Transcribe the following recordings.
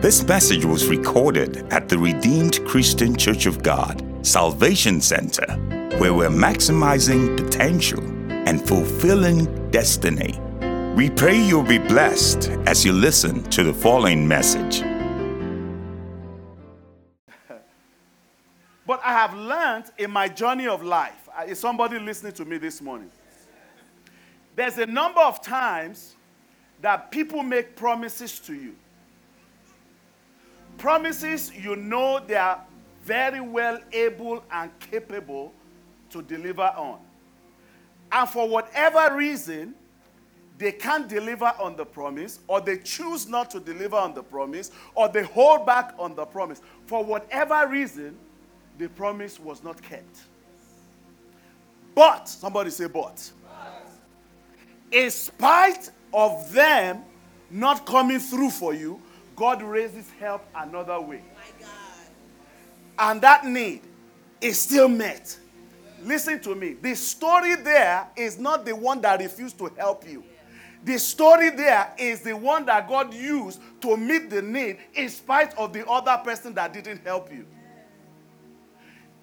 This message was recorded at the Redeemed Christian Church of God, Salvation Center, where we're maximizing potential and fulfilling destiny. We pray you'll be blessed as you listen to the following message. But I have learned in my journey of life, uh, is somebody listening to me this morning? There's a number of times that people make promises to you. Promises you know they are very well able and capable to deliver on. And for whatever reason, they can't deliver on the promise, or they choose not to deliver on the promise, or they hold back on the promise. For whatever reason, the promise was not kept. But, somebody say, but. In spite of them not coming through for you, God raises help another way. And that need is still met. Listen to me. The story there is not the one that refused to help you. The story there is the one that God used to meet the need in spite of the other person that didn't help you.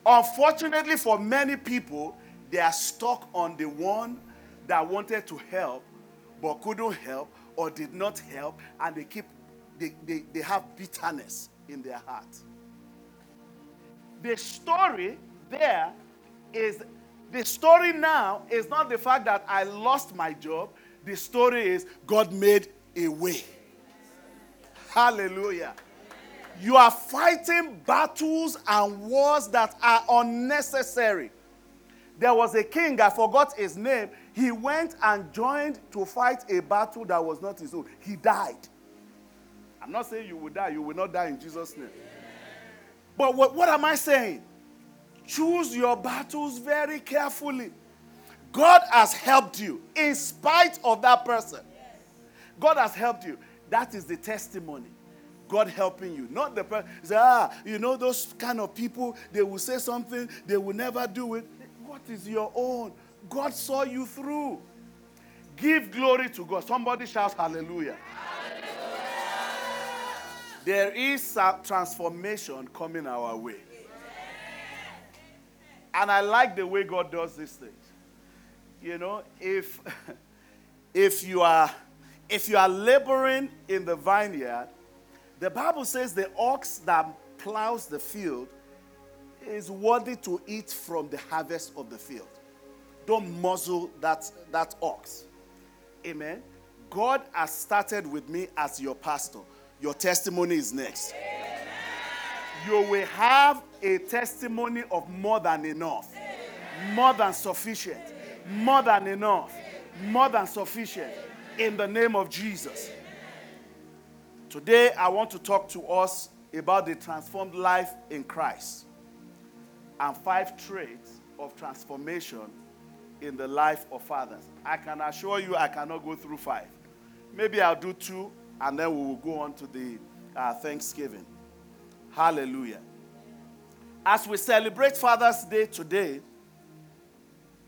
Unfortunately, for many people, they are stuck on the one that wanted to help but couldn't help or did not help, and they keep they, they, they have bitterness in their heart. The story there is the story now is not the fact that I lost my job. The story is God made a way. Hallelujah. You are fighting battles and wars that are unnecessary. There was a king, I forgot his name. He went and joined to fight a battle that was not his own. He died. I'm not saying you will die, you will not die in Jesus' name. But what, what am I saying? Choose your battles very carefully. God has helped you in spite of that person. God has helped you. That is the testimony. God helping you, not the person. Ah, you know those kind of people. They will say something, they will never do it. What is your own? God saw you through. Give glory to God. Somebody shouts hallelujah. hallelujah. There is a transformation coming our way. And I like the way God does these things. You know, if if you are if you are laboring in the vineyard, the Bible says the ox that plows the field is worthy to eat from the harvest of the field. Don't muzzle that, that ox. Amen. God has started with me as your pastor. Your testimony is next. Amen. You will have a testimony of more than enough, Amen. more than sufficient, Amen. more than enough, more than sufficient in the name of Jesus. Today, I want to talk to us about the transformed life in Christ and five traits of transformation in the life of fathers. I can assure you I cannot go through five. Maybe I'll do two and then we will go on to the uh, Thanksgiving. Hallelujah. As we celebrate Father's Day today,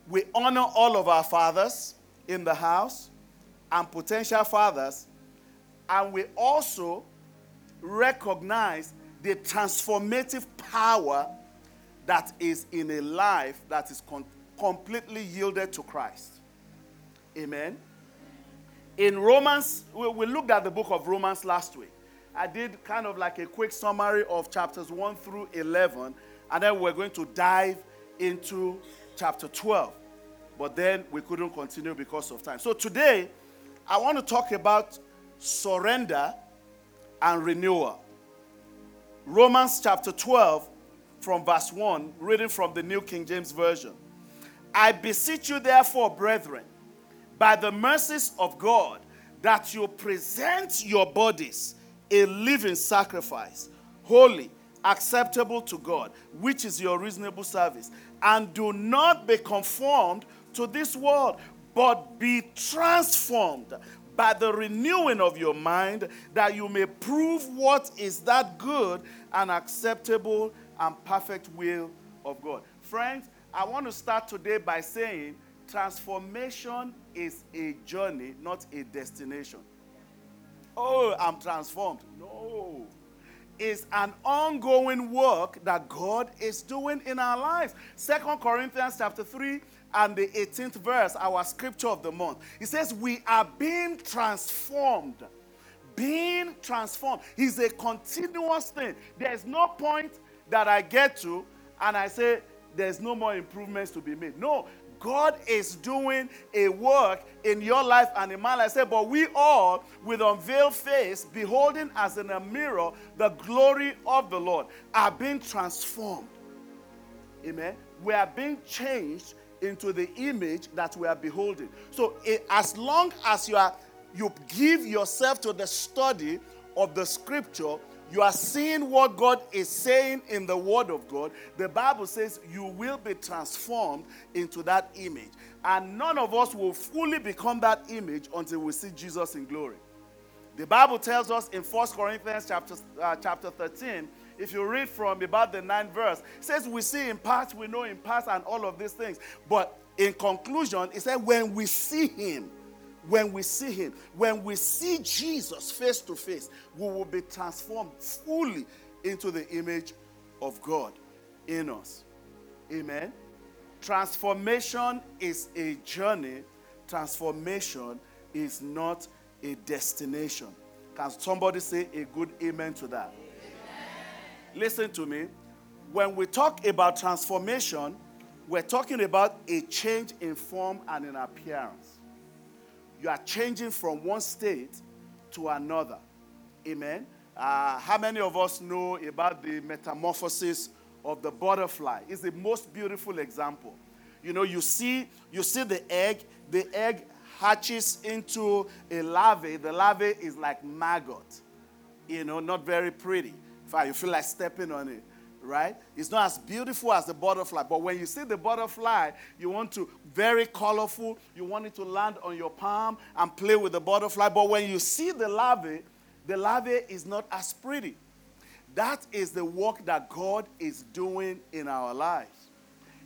we honor all of our fathers in the house and potential fathers and we also recognize the transformative power that is in a life that is completely yielded to Christ. Amen. In Romans, we, we looked at the book of Romans last week. I did kind of like a quick summary of chapters 1 through 11, and then we're going to dive into chapter 12. But then we couldn't continue because of time. So today, I want to talk about surrender, and renewal. Romans chapter 12, from verse 1, reading from the New King James Version. I beseech you, therefore, brethren, by the mercies of God, that you present your bodies a living sacrifice, holy, acceptable to God, which is your reasonable service. And do not be conformed to this world, but be transformed by the renewing of your mind, that you may prove what is that good and acceptable and perfect will of God. Friends, I want to start today by saying transformation is a journey, not a destination. Oh, I'm transformed. No. It's an ongoing work that God is doing in our lives. Second Corinthians chapter 3 and the 18th verse, our scripture of the month. It says, We are being transformed. Being transformed is a continuous thing. There's no point that I get to and I say, There's no more improvements to be made. No, God is doing a work in your life and in my life. I say, but we all, with unveiled face, beholding as in a mirror the glory of the Lord, are being transformed. Amen. We are being changed into the image that we are beholding. So, it, as long as you are you give yourself to the study of the scripture, you are seeing what God is saying in the Word of God. The Bible says you will be transformed into that image. And none of us will fully become that image until we see Jesus in glory. The Bible tells us in 1 Corinthians chapter, uh, chapter 13, if you read from about the ninth verse, it says, We see in part, we know in part, and all of these things. But in conclusion, it said, When we see Him, when we see him, when we see Jesus face to face, we will be transformed fully into the image of God in us. Amen. Transformation is a journey, transformation is not a destination. Can somebody say a good amen to that? Amen. Listen to me. When we talk about transformation, we're talking about a change in form and in appearance you are changing from one state to another. Amen. Uh, how many of us know about the metamorphosis of the butterfly? It's the most beautiful example. You know, you see, you see the egg, the egg hatches into a larvae. The larvae is like maggot, you know, not very pretty. In fact, you feel like stepping on it right? It's not as beautiful as the butterfly, but when you see the butterfly, you want to very colorful, you want it to land on your palm and play with the butterfly. But when you see the larvae, the larvae is not as pretty. That is the work that God is doing in our lives.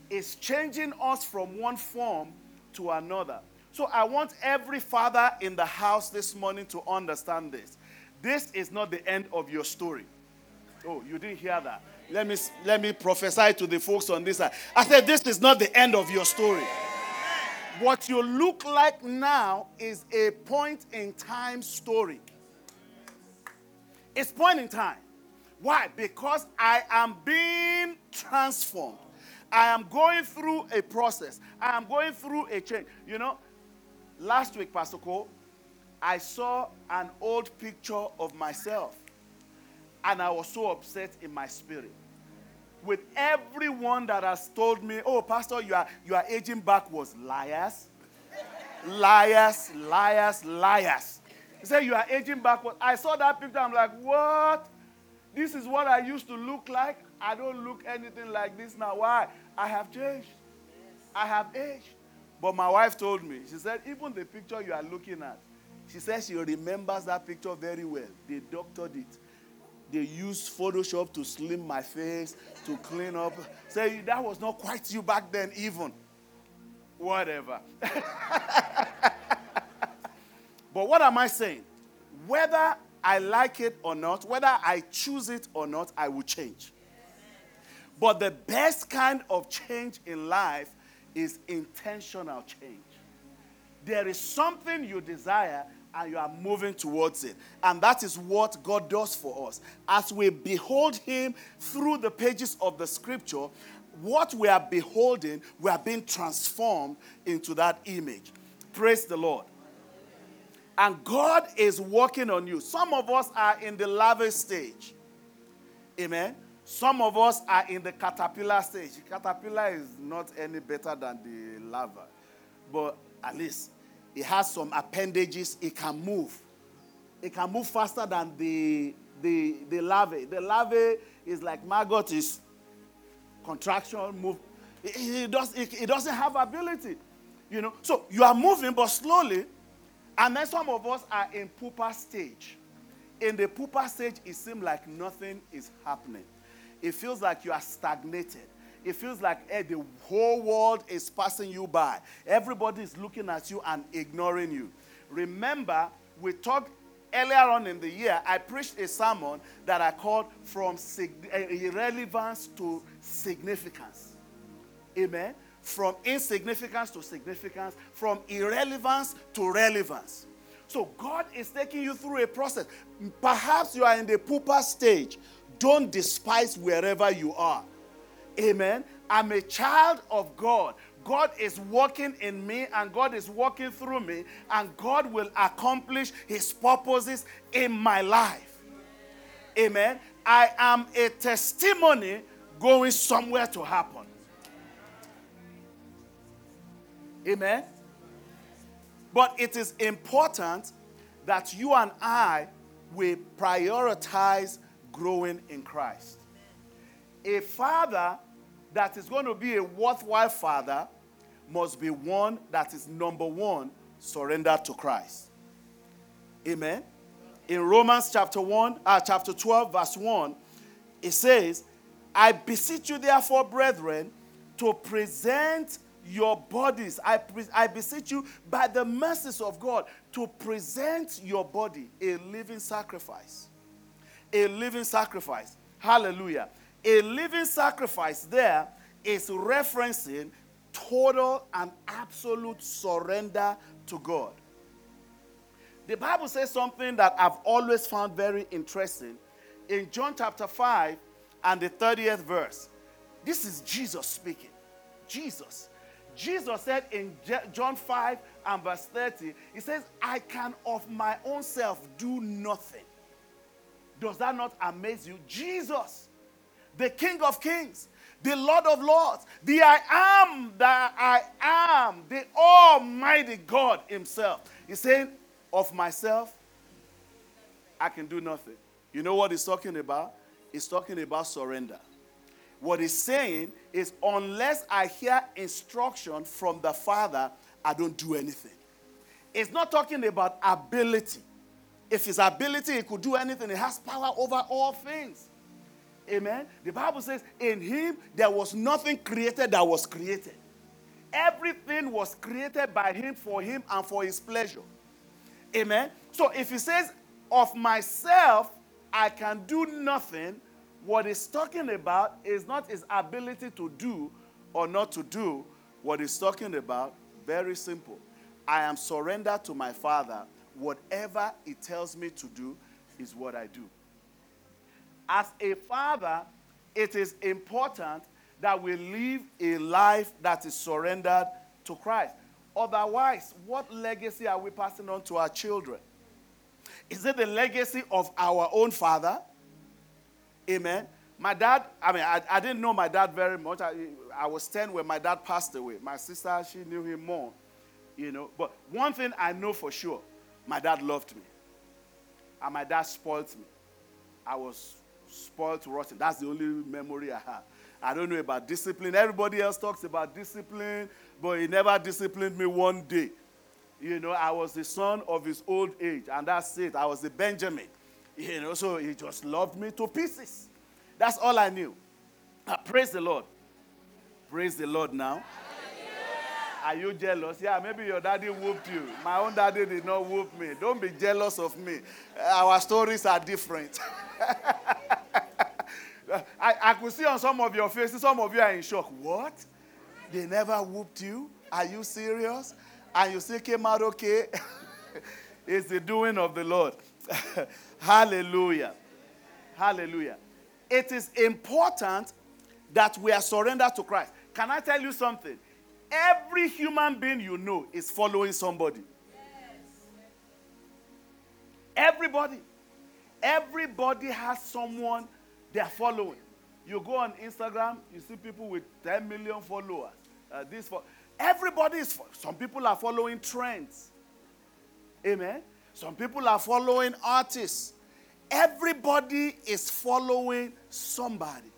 It's changing us from one form to another. So I want every father in the house this morning to understand this. This is not the end of your story. Oh, you didn't hear that. Let me, let me prophesy to the folks on this side. I said, This is not the end of your story. What you look like now is a point in time story. It's point in time. Why? Because I am being transformed. I am going through a process. I am going through a change. You know, last week, Pastor Cole, I saw an old picture of myself. And I was so upset in my spirit with everyone that has told me, oh, Pastor, you are, you are aging backwards. Liars. liars, liars, liars. He said, You are aging backwards. I saw that picture. I'm like, What? This is what I used to look like. I don't look anything like this now. Why? I have changed. I have aged. But my wife told me, she said, Even the picture you are looking at, she says she remembers that picture very well. They doctored it they used Photoshop to slim my face, to clean up. Say that was not quite you back then, even. Whatever. but what am I saying? Whether I like it or not, whether I choose it or not, I will change. But the best kind of change in life is intentional change. There is something you desire and you are moving towards it. And that is what God does for us. As we behold Him through the pages of the scripture, what we are beholding, we are being transformed into that image. Praise the Lord. And God is working on you. Some of us are in the larvae stage. Amen. Some of us are in the caterpillar stage. Caterpillar is not any better than the larva, but at least it has some appendages, it can move. It can move faster than the, the, the larvae. The larvae is like maggot is contraction, move. It, it, does, it, it doesn't have ability. You know, so you are moving, but slowly. And then some of us are in pupa stage. In the pupa stage, it seems like nothing is happening. It feels like you are stagnated it feels like eh, the whole world is passing you by. Everybody is looking at you and ignoring you. Remember, we talked earlier on in the year, I preached a sermon that I called From Sig- uh, Irrelevance to Significance. Amen. From insignificance to significance, from irrelevance to relevance. So God is taking you through a process. Perhaps you are in the pupa stage. Don't despise wherever you are. Amen. I'm a child of God. God is working in me and God is working through me, and God will accomplish His purposes in my life. Amen. I am a testimony going somewhere to happen. Amen. But it is important that you and I will prioritize growing in Christ. A father that is going to be a worthwhile father must be one that is number one, surrendered to Christ. Amen. In Romans chapter 1, uh, chapter 12, verse 1, it says, I beseech you, therefore, brethren, to present your bodies. I, pre- I beseech you, by the mercies of God, to present your body a living sacrifice. A living sacrifice. Hallelujah. A living sacrifice there is referencing total and absolute surrender to God. The Bible says something that I've always found very interesting in John chapter 5 and the 30th verse. This is Jesus speaking. Jesus. Jesus said in John 5 and verse 30, He says, I can of my own self do nothing. Does that not amaze you? Jesus the King of Kings, the Lord of Lords, the I am that I am, the Almighty God Himself. He's saying, Of myself, I can do nothing. You know what He's talking about? He's talking about surrender. What He's saying is, unless I hear instruction from the Father, I don't do anything. It's not talking about ability. If his ability, he could do anything, he has power over all things. Amen. The Bible says, in him there was nothing created that was created. Everything was created by him for him and for his pleasure. Amen. So if he says, of myself, I can do nothing, what he's talking about is not his ability to do or not to do. What he's talking about, very simple. I am surrendered to my Father. Whatever he tells me to do is what I do. As a father, it is important that we live a life that is surrendered to Christ. Otherwise, what legacy are we passing on to our children? Is it the legacy of our own father? Amen. My dad, I mean, I, I didn't know my dad very much. I, I was 10 when my dad passed away. My sister, she knew him more, you know. But one thing I know for sure my dad loved me, and my dad spoiled me. I was spoiled to rotten. That's the only memory I have. I don't know about discipline. Everybody else talks about discipline, but he never disciplined me one day. You know, I was the son of his old age, and that's it. I was the Benjamin. You know, so he just loved me to pieces. That's all I knew. Uh, praise the Lord. Praise the Lord now. Are you jealous? Yeah, maybe your daddy whooped you. My own daddy did not whoop me. Don't be jealous of me. Our stories are different. I, I could see on some of your faces, some of you are in shock. What? They never whooped you? Are you serious? And you still came out okay? it's the doing of the Lord. Hallelujah. Hallelujah. It is important that we are surrendered to Christ. Can I tell you something? Every human being you know is following somebody. Yes. Everybody. Everybody has someone they are following. You go on Instagram, you see people with 10 million followers. Uh, this for everybody is. Some people are following trends. Amen. Some people are following artists. Everybody is following somebody.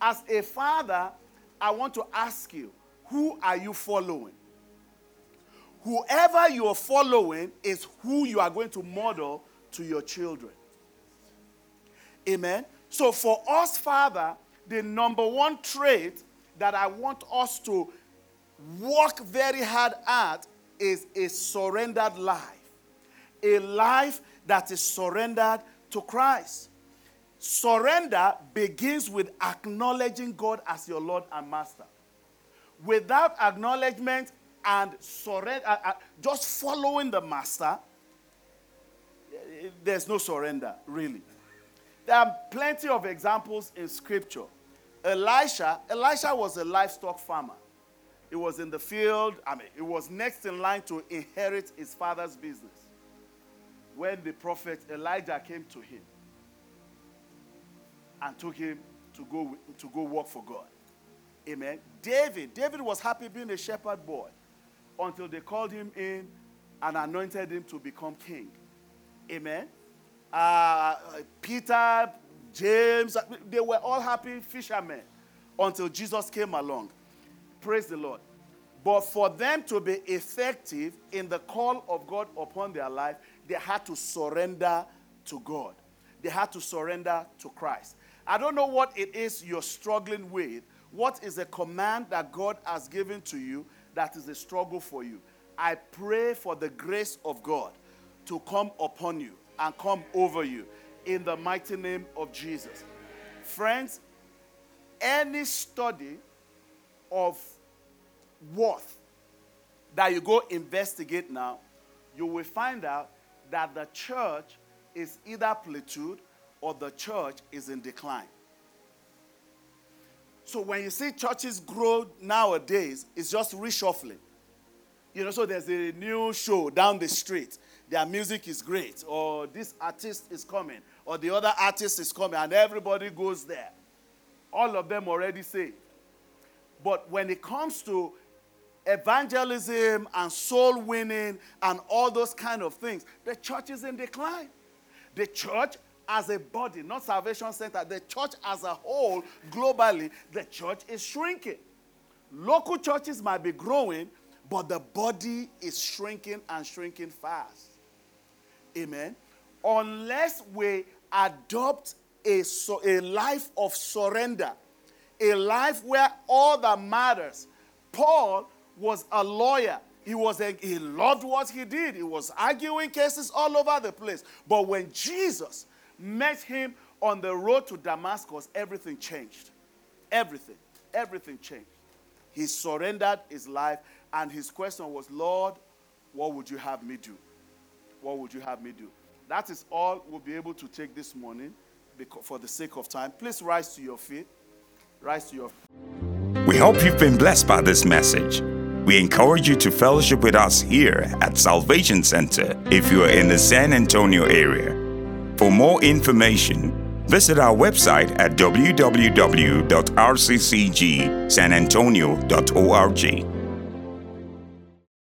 As a father, I want to ask you, who are you following? Whoever you are following is who you are going to model to your children. Amen. So, for us, Father, the number one trait that I want us to work very hard at is a surrendered life. A life that is surrendered to Christ. Surrender begins with acknowledging God as your Lord and Master. Without acknowledgement and surrender, uh, uh, just following the Master, there's no surrender, really. There are plenty of examples in Scripture. Elisha, Elisha was a livestock farmer. He was in the field. I mean, he was next in line to inherit his father's business. When the prophet Elijah came to him and took him to go, to go work for God. Amen. David, David was happy being a shepherd boy until they called him in and anointed him to become king. Amen. Uh, Peter, James, they were all happy fishermen until Jesus came along. Praise the Lord. But for them to be effective in the call of God upon their life, they had to surrender to God. They had to surrender to Christ. I don't know what it is you're struggling with. What is a command that God has given to you that is a struggle for you? I pray for the grace of God to come upon you and come over you in the mighty name of Jesus. Friends, any study of worth that you go investigate now, you will find out that the church is either plateaued or the church is in decline. So when you see churches grow nowadays, it's just reshuffling. You know, so there's a new show down the street. Their music is great, or this artist is coming, or the other artist is coming, and everybody goes there. All of them already say. But when it comes to evangelism and soul winning and all those kind of things, the church is in decline. The church as a body, not Salvation Center, the church as a whole, globally, the church is shrinking. Local churches might be growing, but the body is shrinking and shrinking fast. Amen. Unless we adopt a, a life of surrender, a life where all that matters. Paul was a lawyer. He was a, he loved what he did. He was arguing cases all over the place. But when Jesus met him on the road to Damascus, everything changed. Everything. Everything changed. He surrendered his life, and his question was, Lord, what would you have me do? What would you have me do? That is all we'll be able to take this morning for the sake of time. Please rise to your feet. Rise to your feet. We hope you've been blessed by this message. We encourage you to fellowship with us here at Salvation Center if you are in the San Antonio area. For more information, visit our website at www.rccgsanantonio.org.